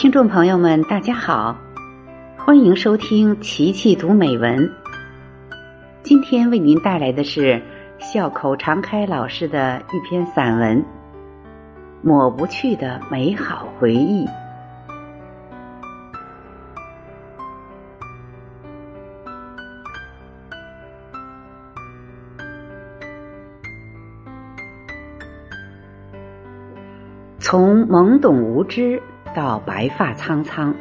听众朋友们，大家好，欢迎收听《琪琪读美文》。今天为您带来的是笑口常开老师的一篇散文《抹不去的美好回忆》。从懵懂无知。到白发苍苍，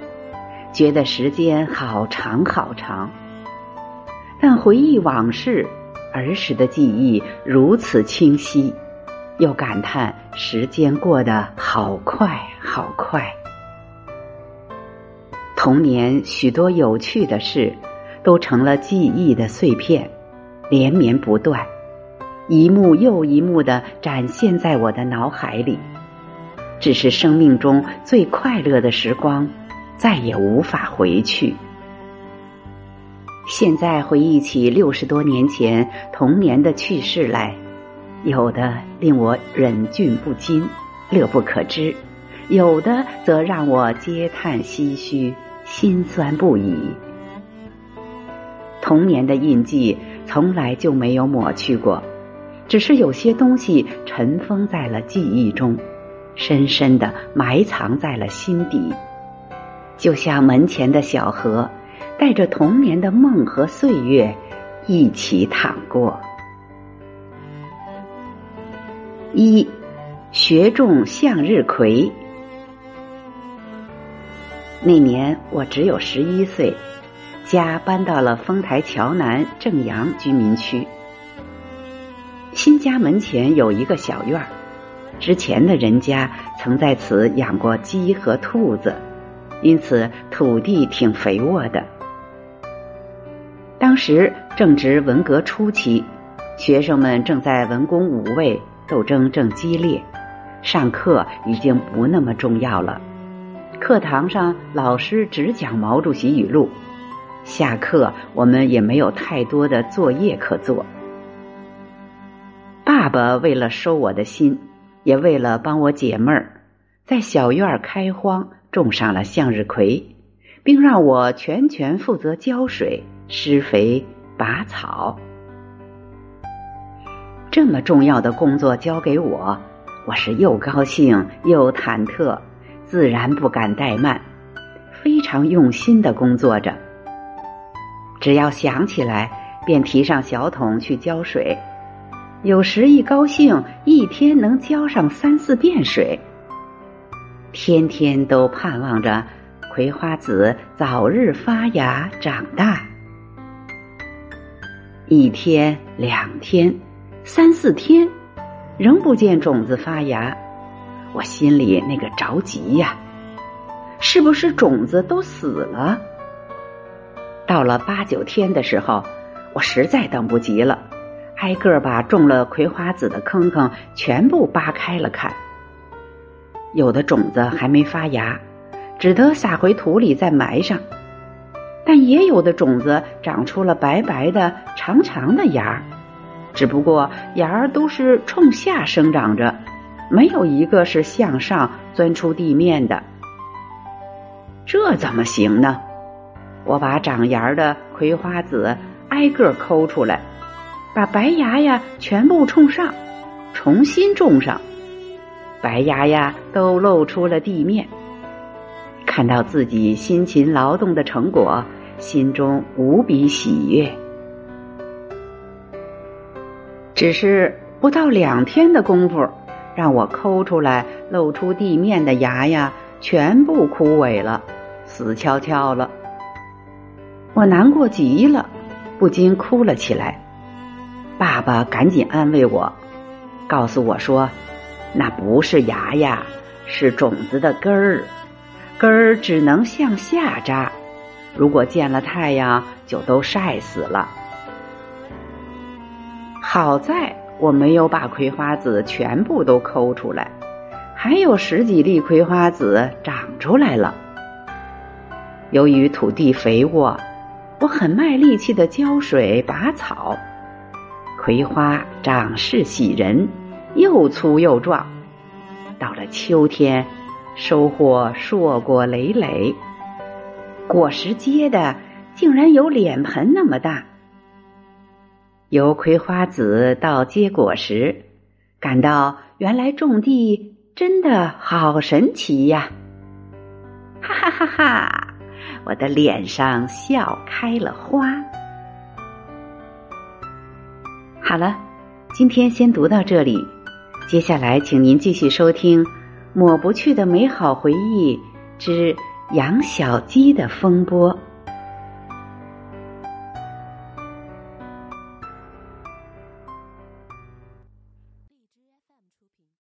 觉得时间好长好长。但回忆往事，儿时的记忆如此清晰，又感叹时间过得好快好快。童年许多有趣的事，都成了记忆的碎片，连绵不断，一幕又一幕的展现在我的脑海里。只是生命中最快乐的时光，再也无法回去。现在回忆起六十多年前童年的趣事来，有的令我忍俊不禁、乐不可支；有的则让我嗟叹唏嘘、心酸不已。童年的印记从来就没有抹去过，只是有些东西尘封在了记忆中。深深的埋藏在了心底，就像门前的小河，带着童年的梦和岁月一起淌过。一，学种向日葵。那年我只有十一岁，家搬到了丰台桥南正阳居民区。新家门前有一个小院儿。之前的人家曾在此养过鸡和兔子，因此土地挺肥沃的。当时正值文革初期，学生们正在文攻武卫斗争正激烈，上课已经不那么重要了。课堂上老师只讲毛主席语录，下课我们也没有太多的作业可做。爸爸为了收我的心。也为了帮我解闷儿，在小院开荒，种上了向日葵，并让我全权负责浇水、施肥、拔草。这么重要的工作交给我，我是又高兴又忐忑，自然不敢怠慢，非常用心的工作着。只要想起来，便提上小桶去浇水。有时一高兴，一天能浇上三四遍水。天天都盼望着葵花籽早日发芽长大。一天、两天、三四天，仍不见种子发芽，我心里那个着急呀！是不是种子都死了？到了八九天的时候，我实在等不及了。挨个把种了葵花籽的坑坑全部扒开了看，有的种子还没发芽，只得撒回土里再埋上；但也有的种子长出了白白的长长的芽儿，只不过芽儿都是冲下生长着，没有一个是向上钻出地面的。这怎么行呢？我把长芽的葵花籽挨个抠出来。把白芽呀全部冲上，重新种上，白芽呀都露出了地面。看到自己辛勤劳动的成果，心中无比喜悦。只是不到两天的功夫，让我抠出来露出地面的芽呀，全部枯萎了，死翘翘了。我难过极了，不禁哭了起来。爸爸赶紧安慰我，告诉我说：“那不是芽呀，是种子的根儿，根儿只能向下扎，如果见了太阳，就都晒死了。”好在我没有把葵花籽全部都抠出来，还有十几粒葵花籽长出来了。由于土地肥沃，我很卖力气的浇水拔草。葵花长势喜人，又粗又壮。到了秋天，收获硕果累累，果实结的竟然有脸盆那么大。由葵花籽到结果实，感到原来种地真的好神奇呀！哈哈哈哈，我的脸上笑开了花。好了，今天先读到这里，接下来请您继续收听。抹不去的美好回忆之养小鸡的风波。